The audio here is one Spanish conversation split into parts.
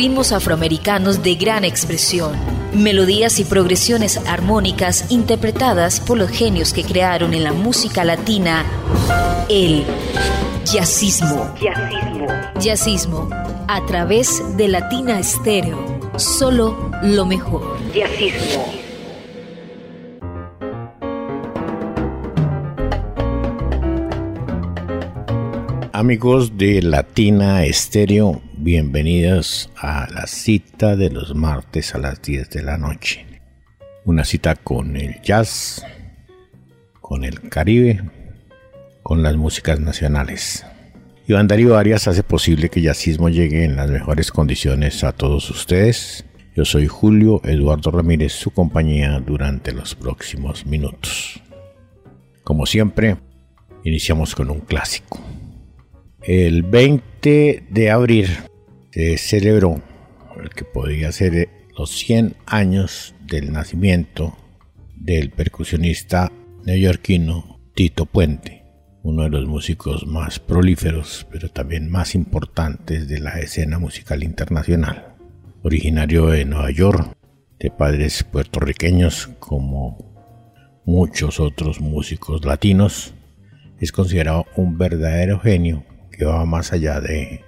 ritmos afroamericanos de gran expresión, melodías y progresiones armónicas interpretadas por los genios que crearon en la música latina el jazzismo. Jazzismo. Jazzismo a través de Latina Estéreo. Solo lo mejor. Jazzismo. Amigos de Latina Estéreo, bienvenidos a la cita de los martes a las 10 de la noche. Una cita con el jazz, con el Caribe, con las músicas nacionales. Iván Darío Arias hace posible que el jazzismo llegue en las mejores condiciones a todos ustedes. Yo soy Julio Eduardo Ramírez, su compañía durante los próximos minutos. Como siempre, iniciamos con un clásico. El 20 de abril se celebró el que podría ser los 100 años del nacimiento del percusionista neoyorquino Tito Puente, uno de los músicos más prolíferos pero también más importantes de la escena musical internacional. Originario de Nueva York, de padres puertorriqueños como muchos otros músicos latinos, es considerado un verdadero genio que va más allá de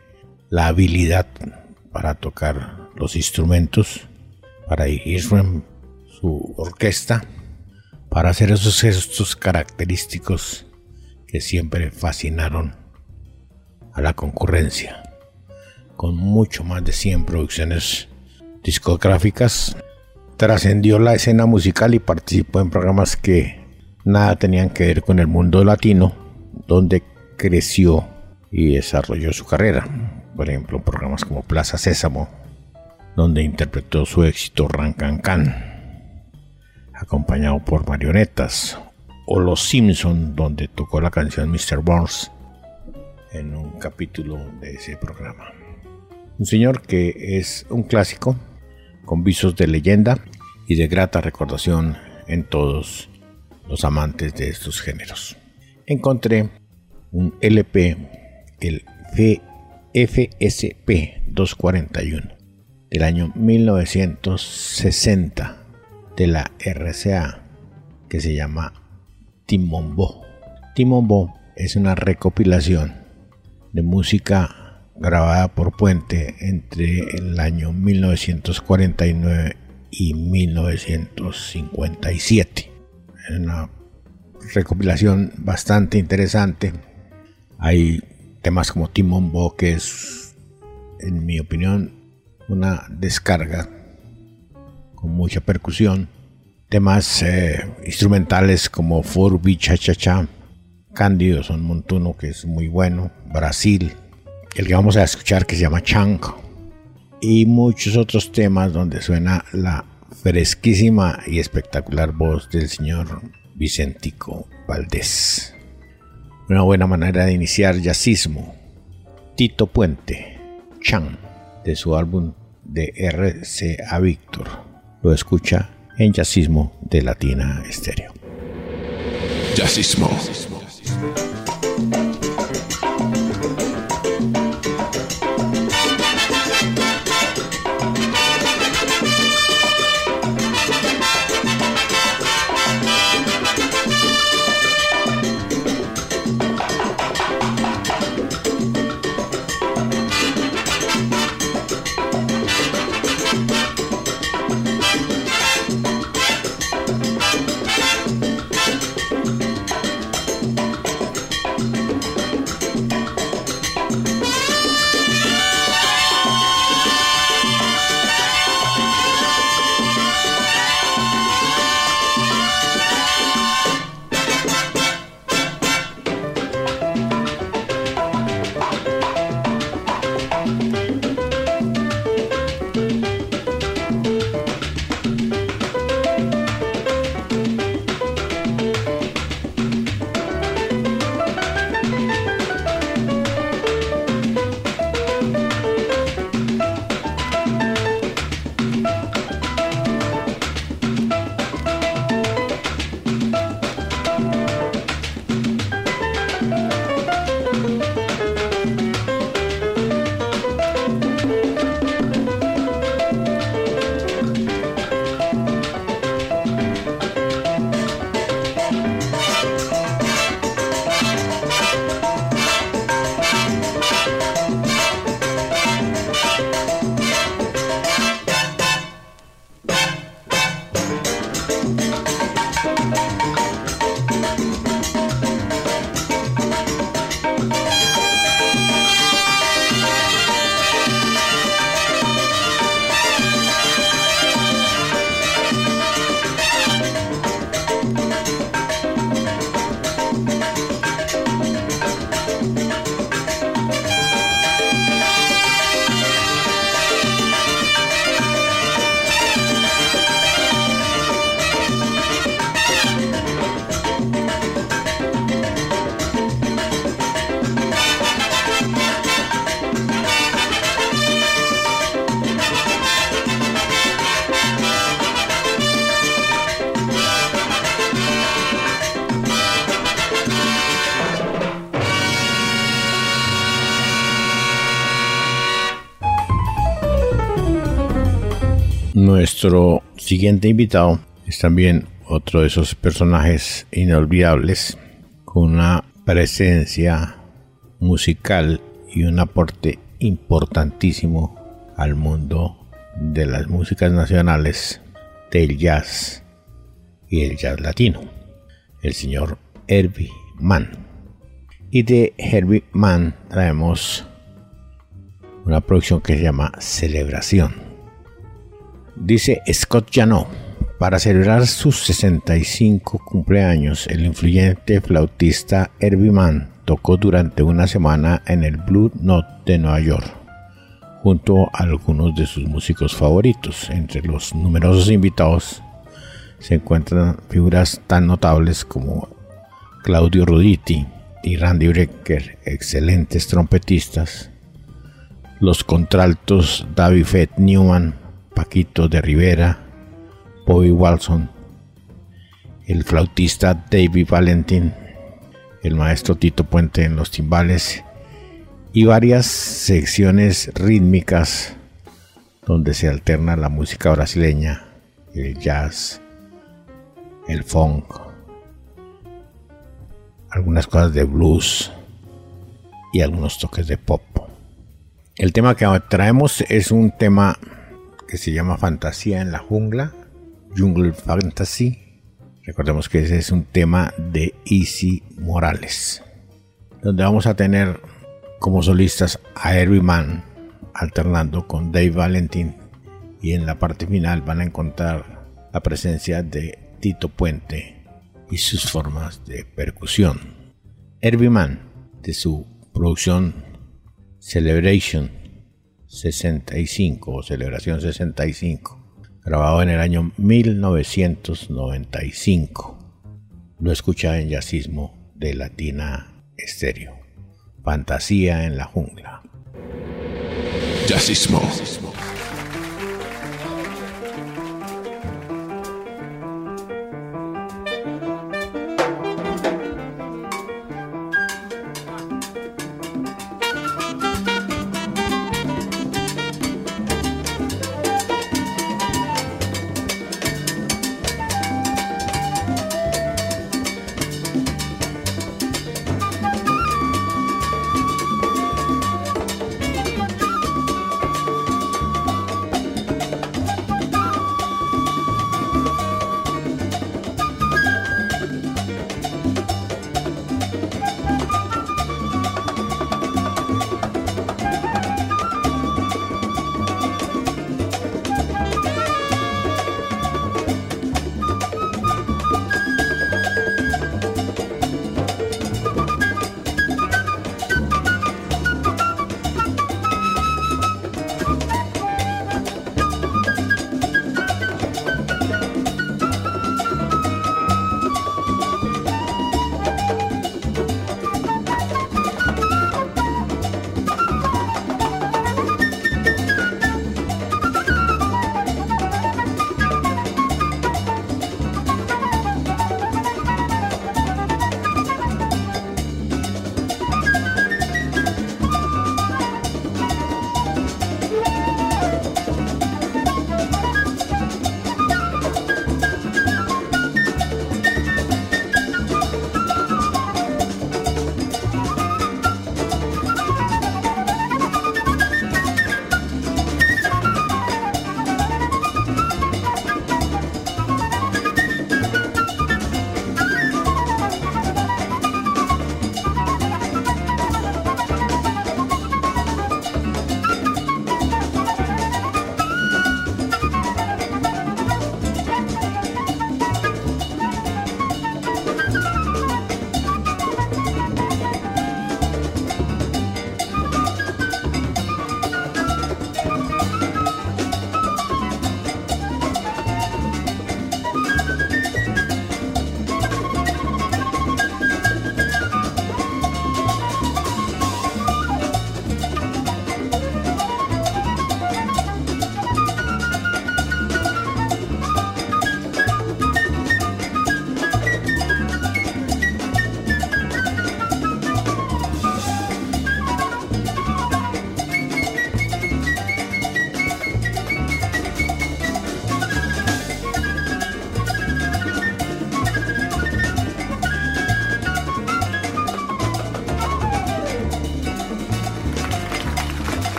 la habilidad para tocar los instrumentos, para dirigir su, orquesta, para hacer esos gestos característicos que siempre fascinaron a la concurrencia. Con mucho más de 100 producciones discográficas, trascendió la escena musical y participó en programas que nada tenían que ver con el mundo latino, donde creció y desarrolló su carrera. Por ejemplo, programas como Plaza Sésamo, donde interpretó su éxito Rancan Can, acompañado por marionetas, o Los Simpson, donde tocó la canción Mr. Burns en un capítulo de ese programa. Un señor que es un clásico, con visos de leyenda y de grata recordación en todos los amantes de estos géneros. Encontré un LP el FSP 241 del año 1960 de la RCA que se llama Timombo. Timombo es una recopilación de música grabada por Puente entre el año 1949 y 1957. Es una recopilación bastante interesante. Hay temas como Timon Bo, que es, en mi opinión, una descarga con mucha percusión. Temas eh, instrumentales como Furby, Cha Cha Cha, Cándido Son Montuno, que es muy bueno, Brasil, el que vamos a escuchar que se llama Chang, y muchos otros temas donde suena la fresquísima y espectacular voz del señor Vicentico Valdés. Una buena manera de iniciar jazzismo. Tito Puente, Chan, de su álbum de RCA Víctor. Lo escucha en Jazzismo de Latina Estéreo. Jazzismo. Nuestro siguiente invitado es también otro de esos personajes inolvidables con una presencia musical y un aporte importantísimo al mundo de las músicas nacionales del jazz y el jazz latino, el señor Herbie Mann. Y de Herbie Mann traemos una producción que se llama Celebración. Dice Scott Jano, para celebrar sus 65 cumpleaños, el influyente flautista Herbie Mann tocó durante una semana en el Blue Note de Nueva York, junto a algunos de sus músicos favoritos. Entre los numerosos invitados se encuentran figuras tan notables como Claudio Ruditi y Randy Brecker, excelentes trompetistas, los contraltos David Fett Newman, Paquito de Rivera, Bobby Walson, el flautista David Valentin, el maestro Tito Puente en los timbales y varias secciones rítmicas donde se alterna la música brasileña, el jazz, el funk, algunas cosas de blues y algunos toques de pop. El tema que traemos es un tema que se llama Fantasía en la jungla, Jungle Fantasy. Recordemos que ese es un tema de Easy Morales, donde vamos a tener como solistas a Herbie Mann alternando con Dave Valentin y en la parte final van a encontrar la presencia de Tito Puente y sus formas de percusión. Herbie Mann de su producción Celebration 65 o Celebración 65, grabado en el año 1995. Lo escucha en Yacismo de Latina Estéreo. Fantasía en la jungla. Yacismo.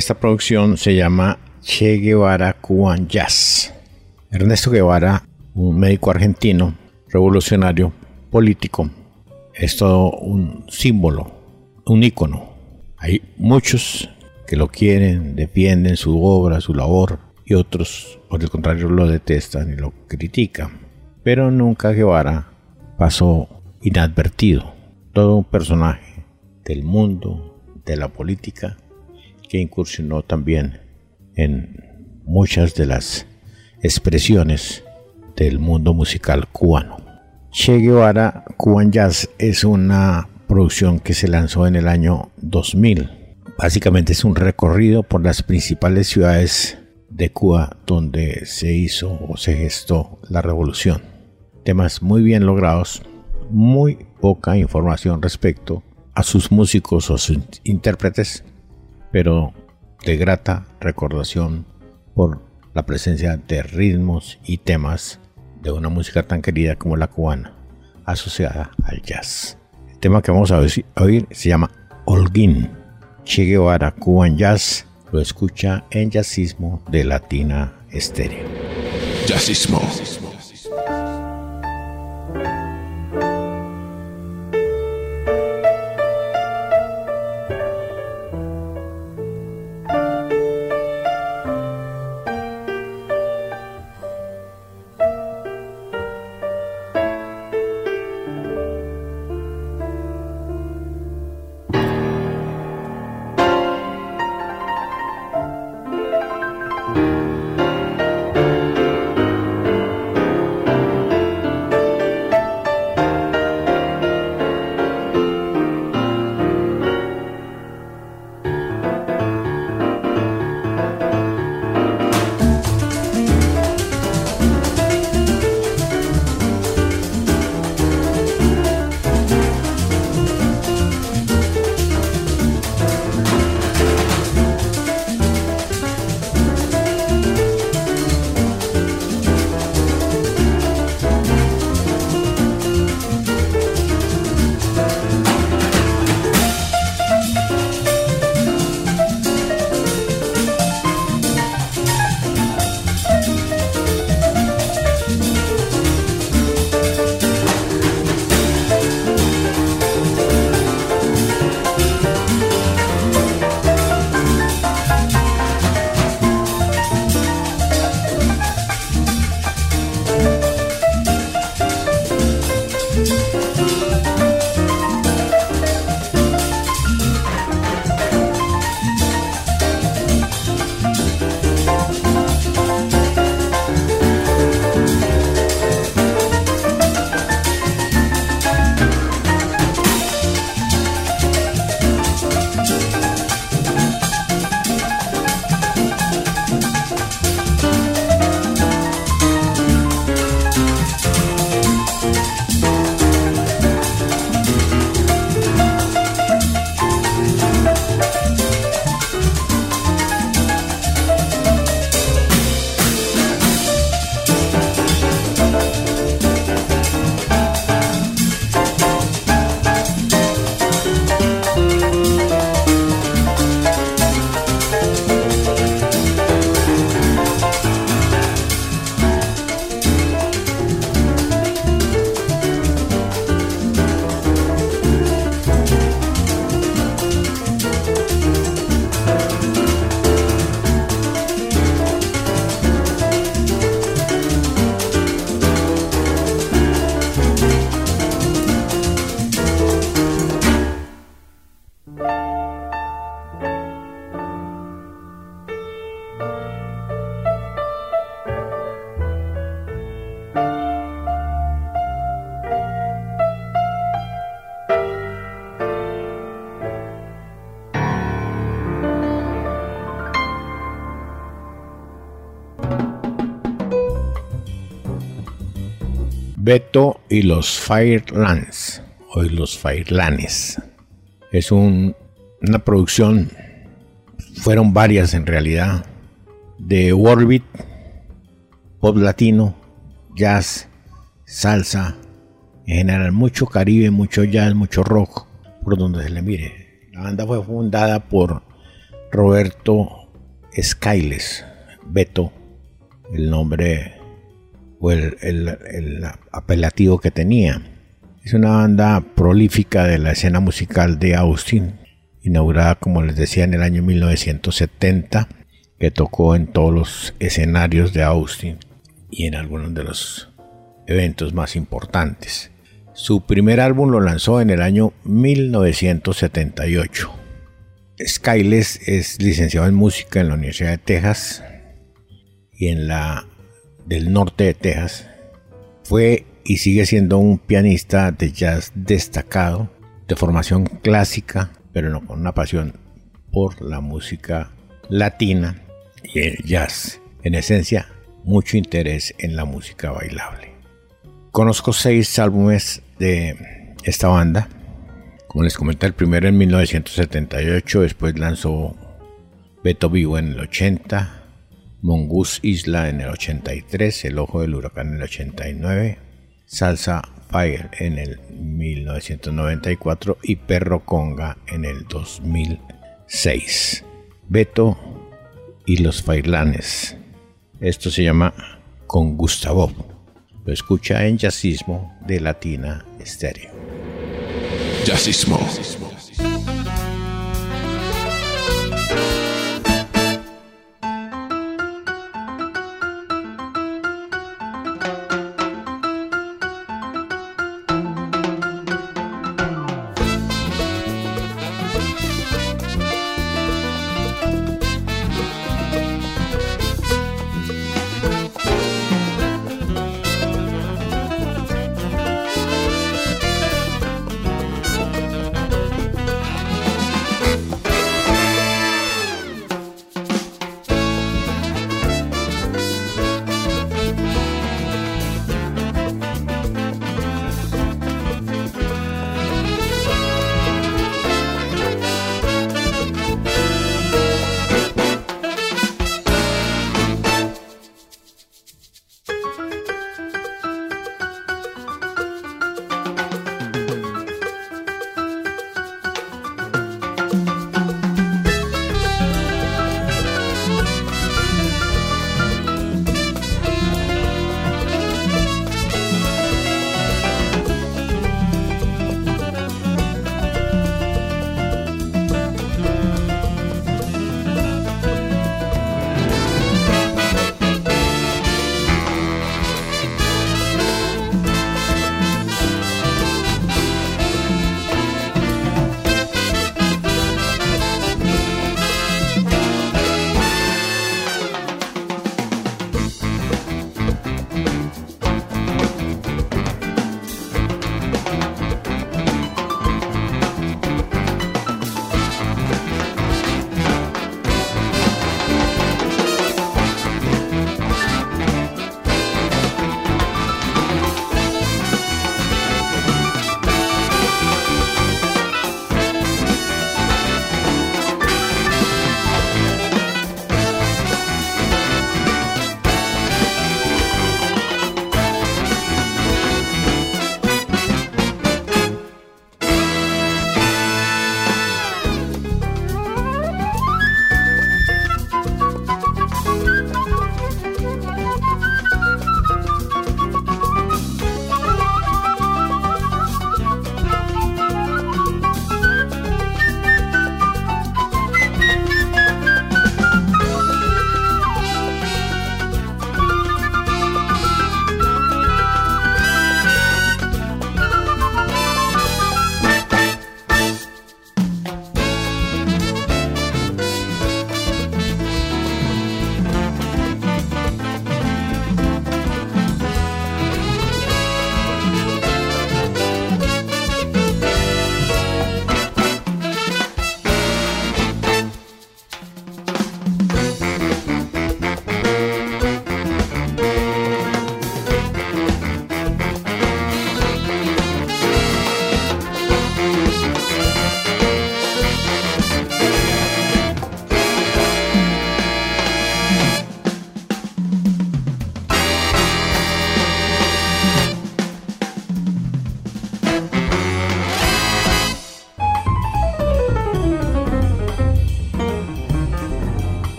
Esta producción se llama Che Guevara Cuban Jazz. Ernesto Guevara, un médico argentino, revolucionario, político, es todo un símbolo, un ícono. Hay muchos que lo quieren, defienden su obra, su labor, y otros, por el contrario, lo detestan y lo critican. Pero nunca Guevara pasó inadvertido. Todo un personaje del mundo, de la política, que incursionó también en muchas de las expresiones del mundo musical cubano. Che Guevara Cuban Jazz es una producción que se lanzó en el año 2000. Básicamente es un recorrido por las principales ciudades de Cuba donde se hizo o se gestó la revolución. Temas muy bien logrados, muy poca información respecto a sus músicos o sus intérpretes, pero de grata recordación por la presencia de ritmos y temas de una música tan querida como la cubana, asociada al jazz. El tema que vamos a oír se llama Holguín, Che Guevara Cuban Jazz, lo escucha en Jazzismo de Latina Estéreo. Jazzismo. Beto y los Firelands, o los Firelanes. Es una producción, fueron varias en realidad, de Warbit, pop latino, jazz, salsa, en general mucho caribe, mucho jazz, mucho rock, por donde se le mire. La banda fue fundada por Roberto Skyles, Beto, el nombre el, apelativo que tenía. Es una banda prolífica de la escena musical de Austin, inaugurada como les decía en el año 1970, que tocó en todos los escenarios de Austin y en algunos de los eventos más importantes. Su primer álbum lo lanzó en el año 1978. Skyles es licenciado en música en la Universidad de Texas y en la del norte de Texas. Fue y sigue siendo un pianista de jazz destacado, de formación clásica, pero no con una pasión por la música latina y el jazz. En esencia, mucho interés en la música bailable. Conozco seis álbumes de esta banda. Como les comenté, el primero en 1978, después lanzó Beto Vivo en el 80, Mongoose Isla en el 83, El Ojo del Huracán en el 89, Salsa Fire en el 1994 y Perro Conga en el 2006. Beto y los Fairlanes. Esto se llama Con Gustavo. Lo escucha en Jazzismo de Latina Stereo. Jazzismo.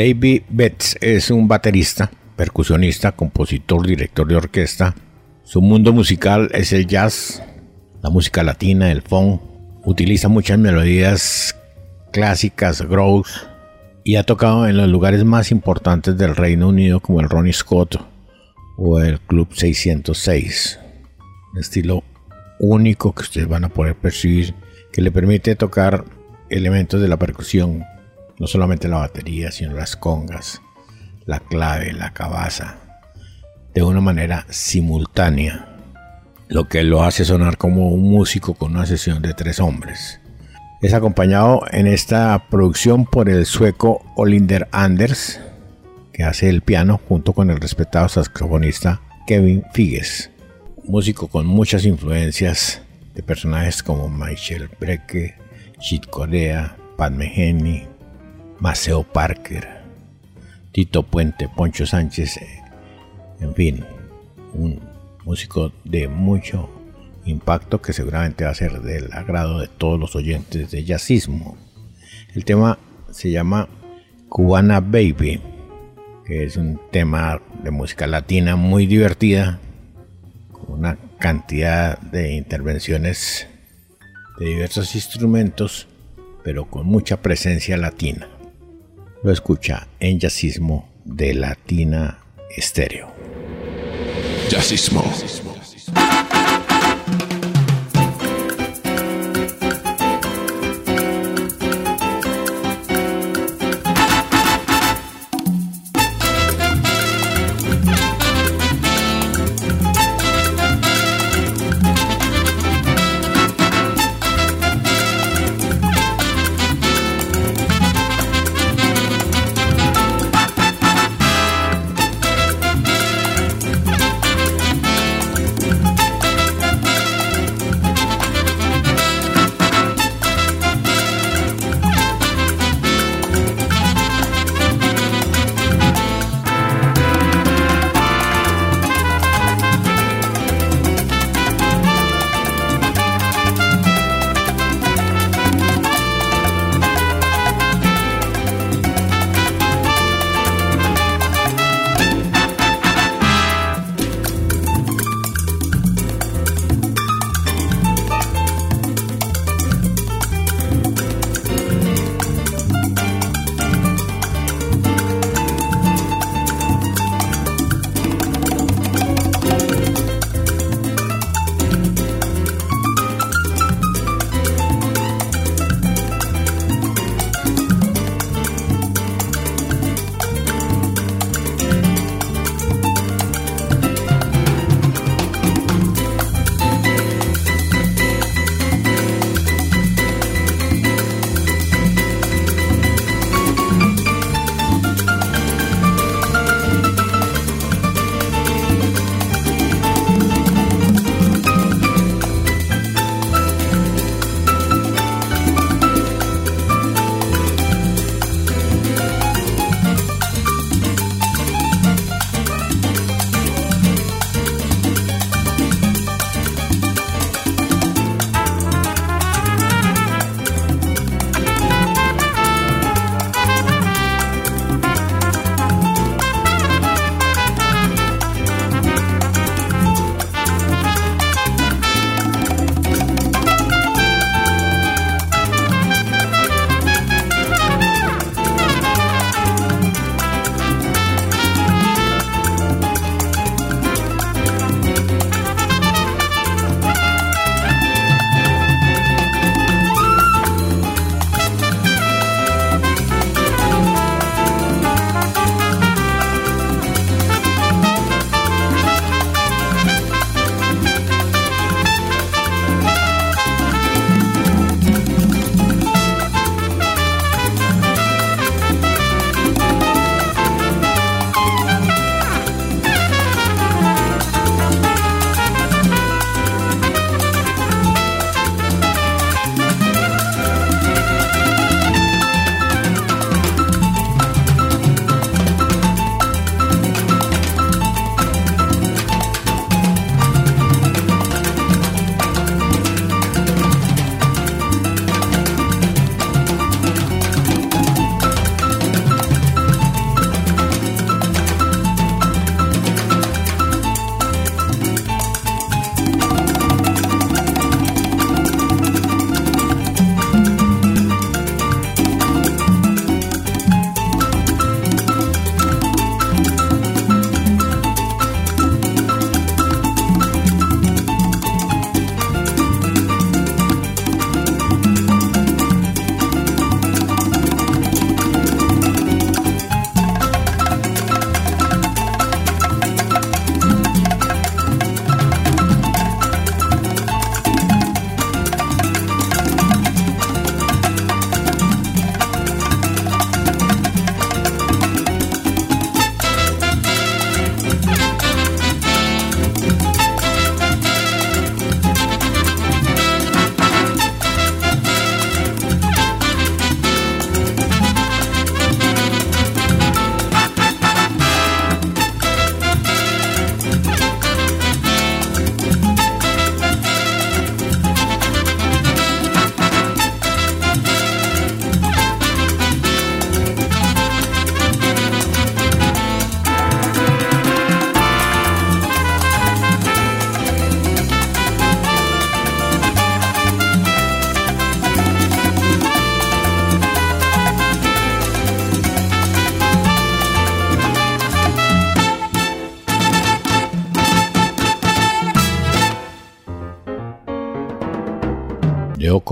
David Betts es un baterista, percusionista, compositor, director de orquesta. Su mundo musical es el jazz, la música latina, el funk. Utiliza muchas melodías clásicas, grooves, y ha tocado en los lugares más importantes del Reino Unido como el Ronnie Scott o el Club 606. Un estilo único que ustedes van a poder percibir que le permite tocar elementos de la percusión, no solamente la batería, sino las congas, la clave, la cabaza, de una manera simultánea, lo que lo hace sonar como un músico con una sesión de tres hombres. Es acompañado en esta producción por el sueco Olinder Anders, que hace el piano junto con el respetado saxofonista Kevin Figes, músico con muchas influencias de personajes como Michel Brecke, Chit Corea, Padme Henny, Maceo Parker, Tito Puente, Poncho Sánchez, en fin, un músico de mucho impacto que seguramente va a ser del agrado de todos los oyentes de jazzismo. El tema se llama Cubana Baby, que es un tema de música latina muy divertida, con una cantidad de intervenciones de diversos instrumentos, pero con mucha presencia latina. Lo escucha en Jazzismo de Latina Estéreo. Jazzismo.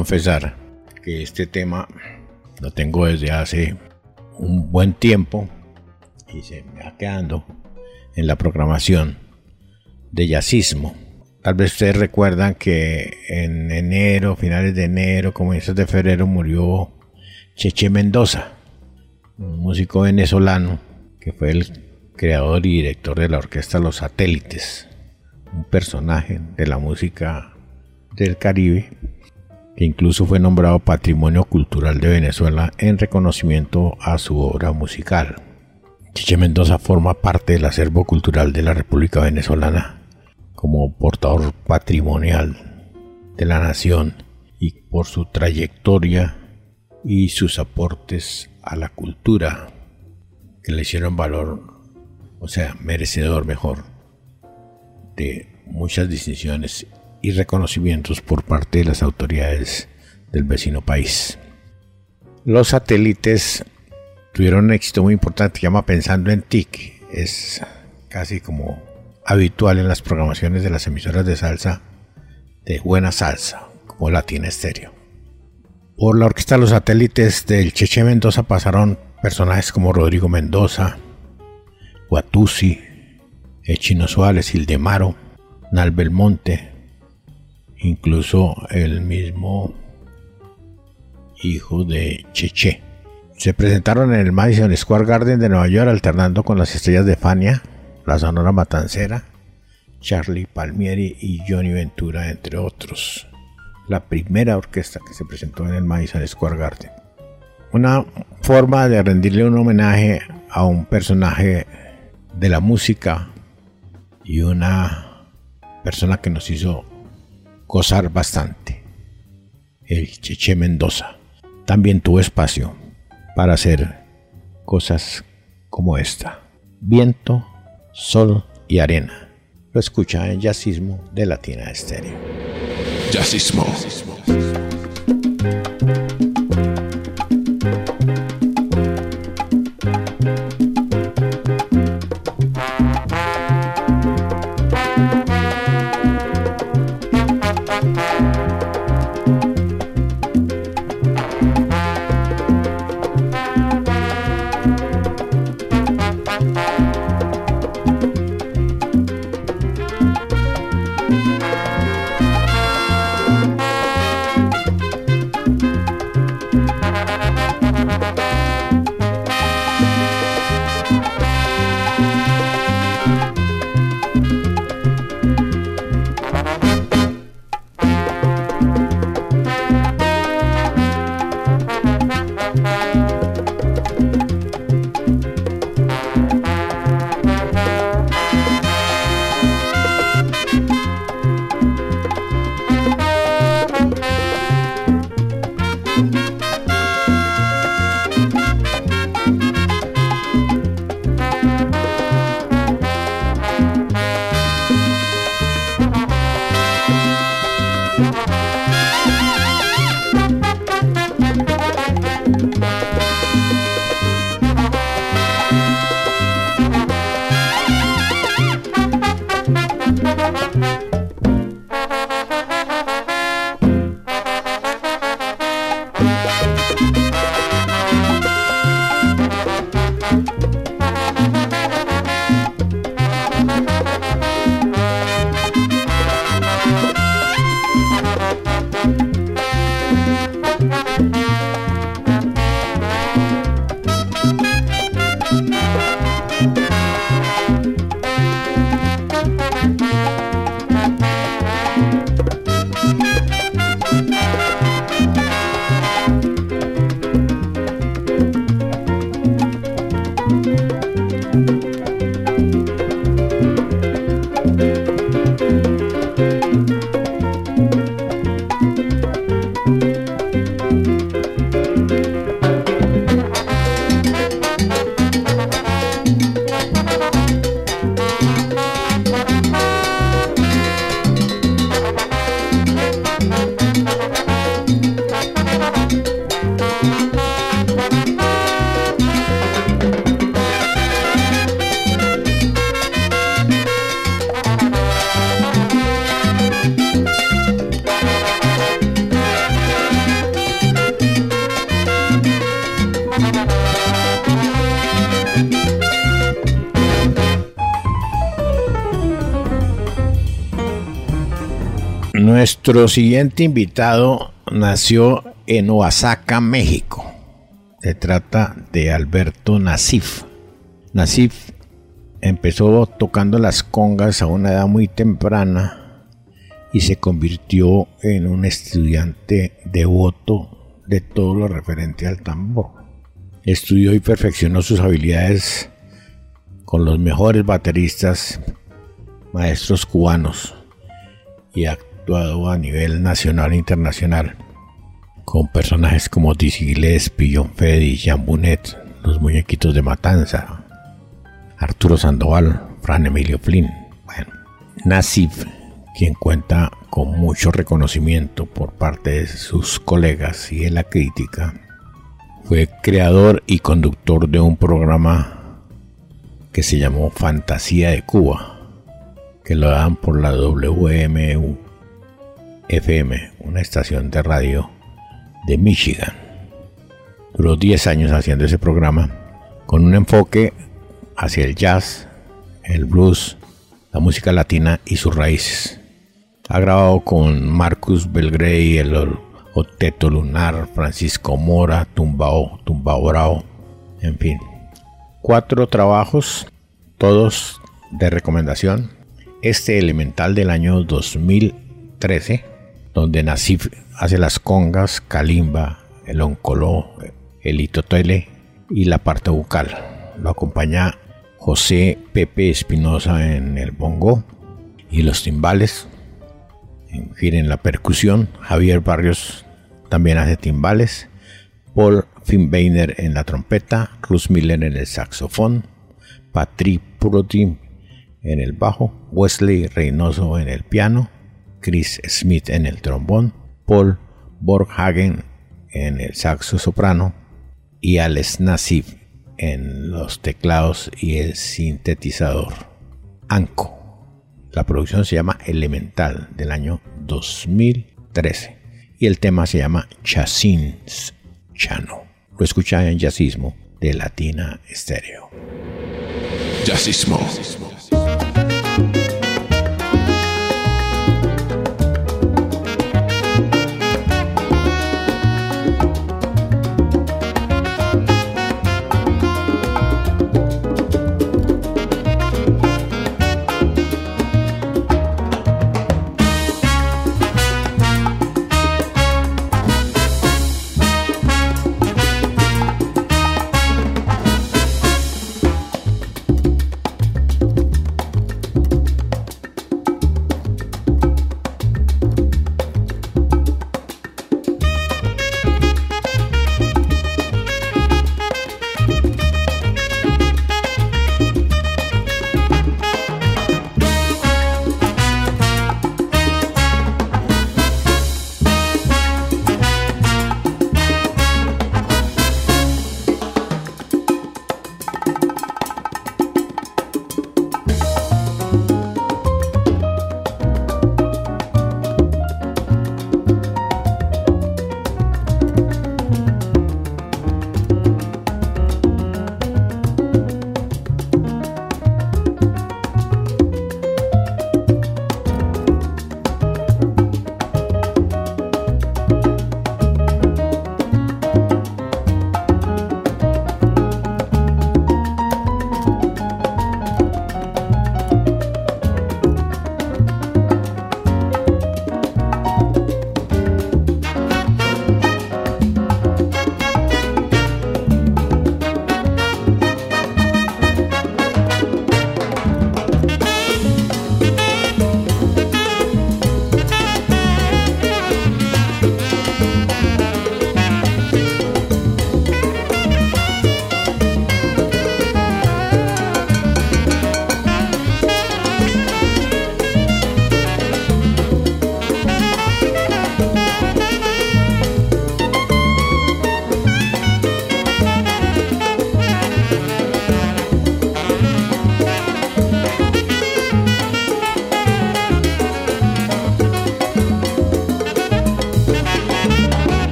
Confesar que este tema lo tengo desde hace un buen tiempo y se me va quedando en la programación de jazzismo. Tal vez ustedes recuerdan que en enero, finales de enero, comienzos de febrero murió Cheche Mendoza, un músico venezolano que fue el creador y director de la orquesta Los Satélites, un personaje de la música del Caribe que incluso fue nombrado Patrimonio Cultural de Venezuela en reconocimiento a su obra musical. Chiche Mendoza forma parte del acervo cultural de la República Venezolana como portador patrimonial de la nación y por su trayectoria y sus aportes a la cultura que le hicieron valor, o sea, merecedor mejor de muchas distinciones y reconocimientos por parte de las autoridades del vecino país. Los satélites tuvieron un éxito muy importante, se llama Pensando en TIC. Es casi como habitual en las programaciones de las emisoras de salsa, de buena salsa, como Latina Estéreo. Por la orquesta Los Satélites del Cheche Mendoza pasaron personajes como Rodrigo Mendoza, Guatusi, Echino Suárez, Hildemaro, Nal Belmonte, incluso el mismo hijo de Cheche. Se presentaron en el Madison Square Garden de Nueva York alternando con las estrellas de Fania, la Sonora Matancera, Charlie Palmieri y Johnny Ventura, entre otros. La primera orquesta que se presentó en el Madison Square Garden. Una forma de rendirle un homenaje a un personaje de la música y una persona que nos hizo gozar bastante. El Cheche Mendoza también tuvo espacio para hacer cosas como esta. Viento, sol y arena. Lo escucha en Jazzismo de Latina Estéreo. Jazzismo. Nuestro siguiente invitado nació en Oaxaca, México. Se trata de Alberto Nasif. Nasif empezó tocando las congas a una edad muy temprana y se convirtió en un estudiante devoto de todo lo referente al tambor. Estudió y perfeccionó sus habilidades con los mejores bateristas, maestros cubanos y actuado a nivel nacional e internacional con personajes como Dizzy Gillespie, Pillon Fedi, Jean Bunet, los muñequitos de Matanza, Arturo Sandoval, Fran Emilio Flynn. Bueno, Nasif, quien cuenta con mucho reconocimiento por parte de sus colegas y de la crítica, fue creador y conductor de un programa que se llamó Fantasía de Cuba, que lo dan por la WMU FM, una estación de radio de Michigan. Duró 10 años haciendo ese programa con un enfoque hacia el jazz, el blues, la música latina y sus raíces. Ha grabado con Marcus Belgrey, el Oteto Lunar, Francisco Mora, Tumbao, Tumbao Bravo, en fin. Cuatro trabajos, todos de recomendación. Este elemental del año 2013, donde Nasif hace las congas, calimba, el oncoló, el itotele y la parte vocal. Lo acompaña José Pepe Espinosa en el bongo y los timbales. En fin, en la percusión, Javier Barrios también hace timbales. Paul Finbeiner en la trompeta, Ruth Miller en el saxofón, Patrick Protein en el bajo, Wesley Reynoso en el piano, Chris Smith en el trombón, Paul Borghagen en el saxo soprano y Alex Nassif en los teclados y el sintetizador. Anco. La producción se llama Elemental del año 2013 y el tema se llama Chasins Chano. Lo escucha en Jazzismo de Latina Stereo. Jazzismo.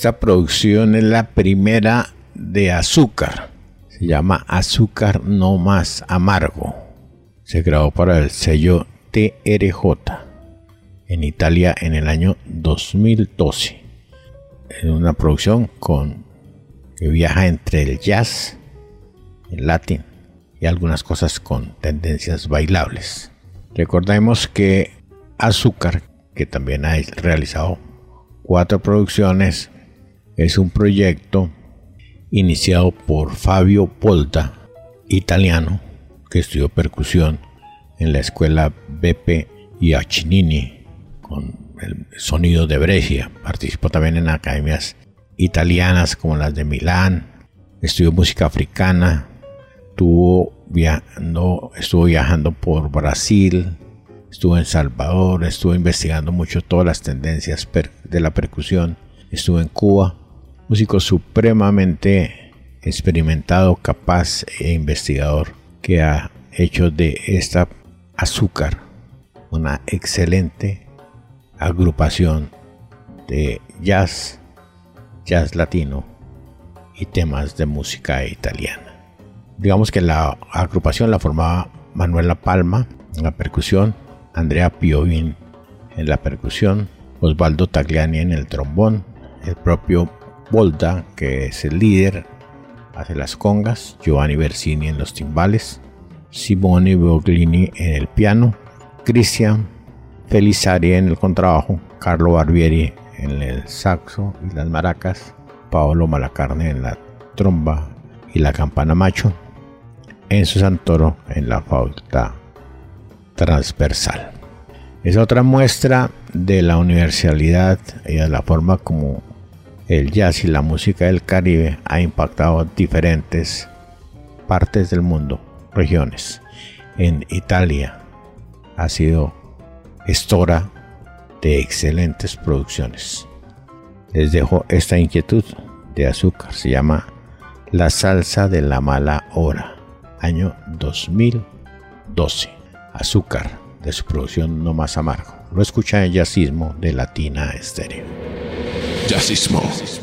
Esta producción es la primera de azúcar. Se llama Azúcar No Más Amargo. Se grabó para el sello TRJ en Italia en el año 2012. Es una producción con que viaja entre el jazz, el latín y algunas cosas con tendencias bailables. Recordemos que Azúcar, que también ha realizado cuatro producciones, es un proyecto iniciado por Fabio Polta, italiano, que estudió percusión en la escuela Beppe Iaccinini con el sonido de Brescia. Participó también en academias italianas como las de Milán, estudió música africana, estuvo viajando, estuvo viajando por Brasil, estuvo en Salvador, estuvo investigando mucho todas las tendencias de la percusión, estuvo en Cuba, músico supremamente experimentado, capaz e investigador que ha hecho de esta azúcar una excelente agrupación de jazz, jazz latino y temas de música italiana. Digamos que la agrupación la formaba Manuela Palma en la percusión, Andrea Piovin en la percusión, Osvaldo Tagliani en el trombón, el propio Volta, que es el líder, hace las congas, Giovanni Bersini en los timbales, Simone Boglini en el piano, Cristian Felizari en el contrabajo, Carlo Barbieri en el saxo y las maracas, Paolo Malacarne en la tromba y la campana macho, Enzo Santoro en la flauta transversal. Es otra muestra de la universalidad y de la forma como el jazz y la música del Caribe ha impactado diferentes partes del mundo, regiones. En Italia ha sido estora de excelentes producciones. Les dejo esta inquietud de azúcar, se llama La salsa de la mala hora, año 2012 azúcar de su producción No Más Amargo. Lo escucha en Jazzismo de Latina Estéreo. Jazzismo.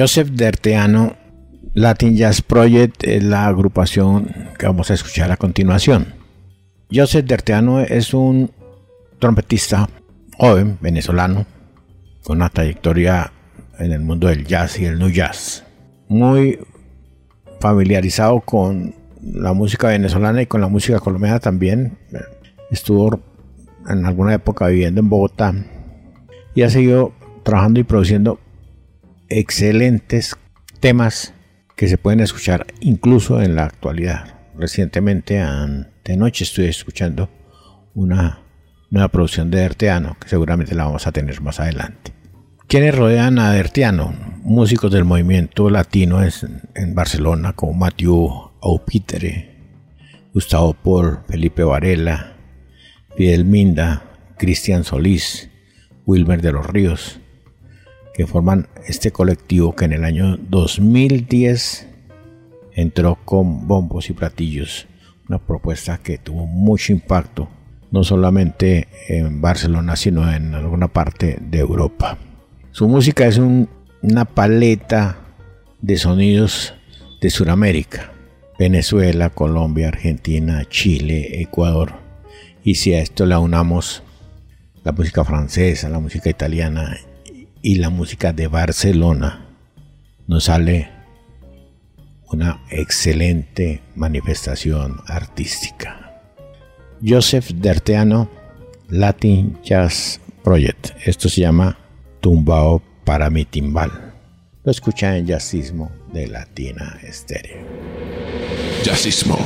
Joseph Derteano, Latin Jazz Project es la agrupación que vamos a escuchar a continuación. Joseph Derteano es un trompetista joven venezolano con una trayectoria en el mundo del jazz y el new jazz. Muy familiarizado con la música venezolana y con la música colombiana también. Estuvo en alguna época viviendo en Bogotá y ha seguido trabajando y produciendo excelentes temas que se pueden escuchar incluso en la actualidad. Recientemente, de noche, estoy escuchando una nueva producción de Derteano, que seguramente la vamos a tener más adelante. ¿Quiénes rodean a Derteano? Músicos del movimiento latino en, Barcelona, como Matthew Aupitere, Gustavo Paul, Felipe Varela, Fidel Minda, Cristian Solís, Wilmer de los Ríos, que forman este colectivo que en el año 2010 entró con bombos y platillos, una propuesta que tuvo mucho impacto, no solamente en Barcelona, sino en alguna parte de Europa. Su música es una paleta de sonidos de Sudamérica, Venezuela, Colombia, Argentina, Chile, Ecuador. Y si a esto le unamos la música francesa, la música italiana y la música de Barcelona, nos sale una excelente manifestación artística. Joseph Derteano, Latin Jazz Project. Esto se llama Tumbao para mi timbal. Lo escucha en Jazzismo de Latina Estéreo. Jazzismo.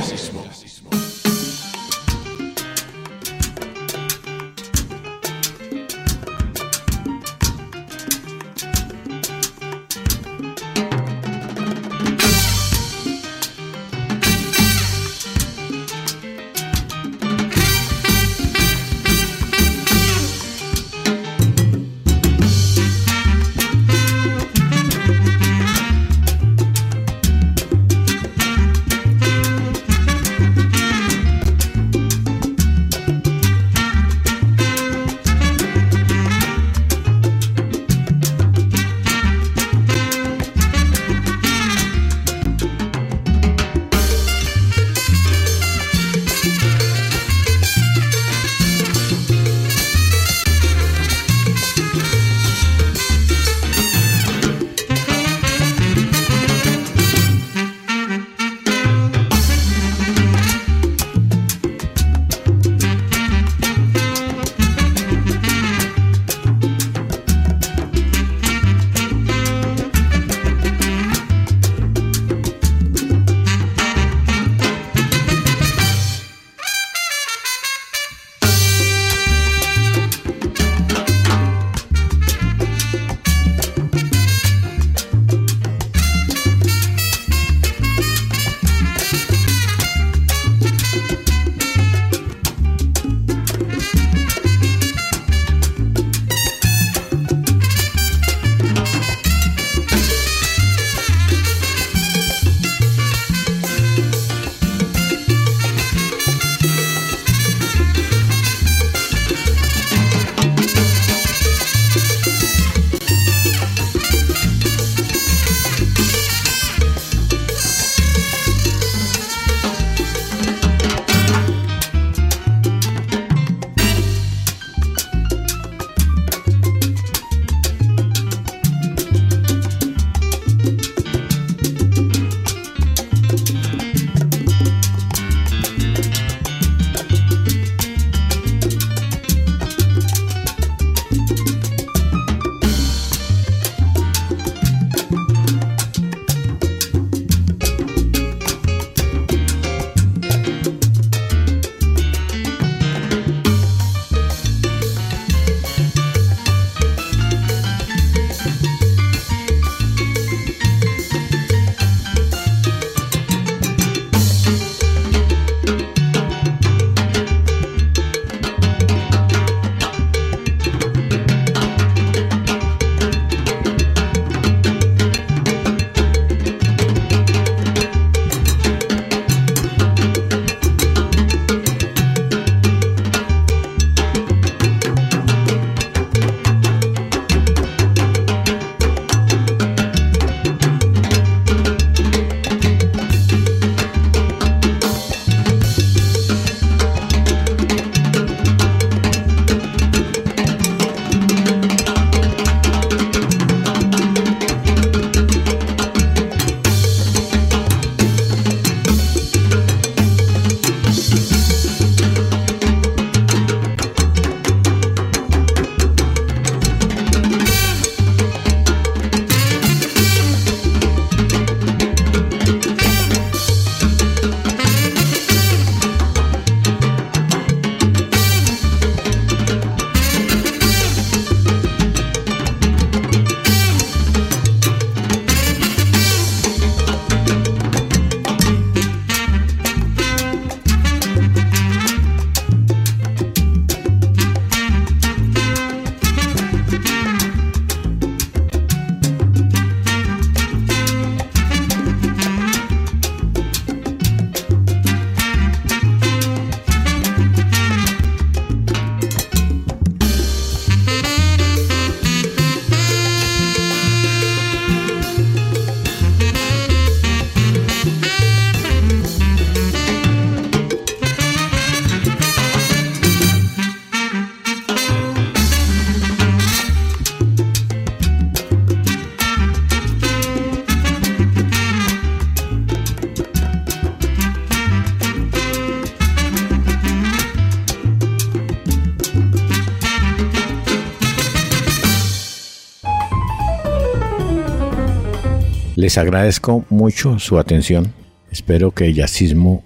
Les agradezco mucho su atención. Espero que el jazzismo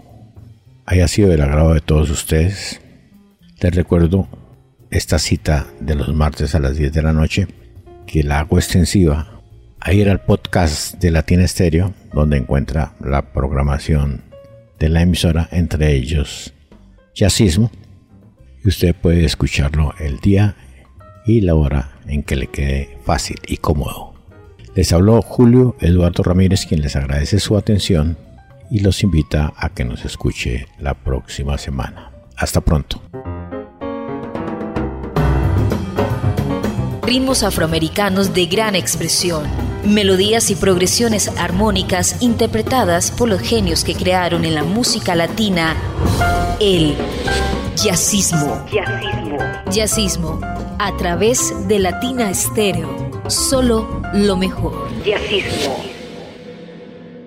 haya sido del agrado de todos ustedes. Les recuerdo esta cita de los martes a las 10 de la noche, que la hago extensiva a ir al podcast de Latina Estéreo, donde encuentra la programación de la emisora, entre ellos Jazzismo, y usted puede escucharlo el día y la hora en que le quede fácil y cómodo. Les habló Julio Eduardo Ramírez, quien les agradece su atención y los invita a que nos escuche la próxima semana. Hasta pronto. Ritmos afroamericanos de gran expresión, melodías y progresiones armónicas interpretadas por los genios que crearon en la música latina el jazzismo. Jazzismo. Jazzismo a través de Latina Estéreo. Solo lo mejor.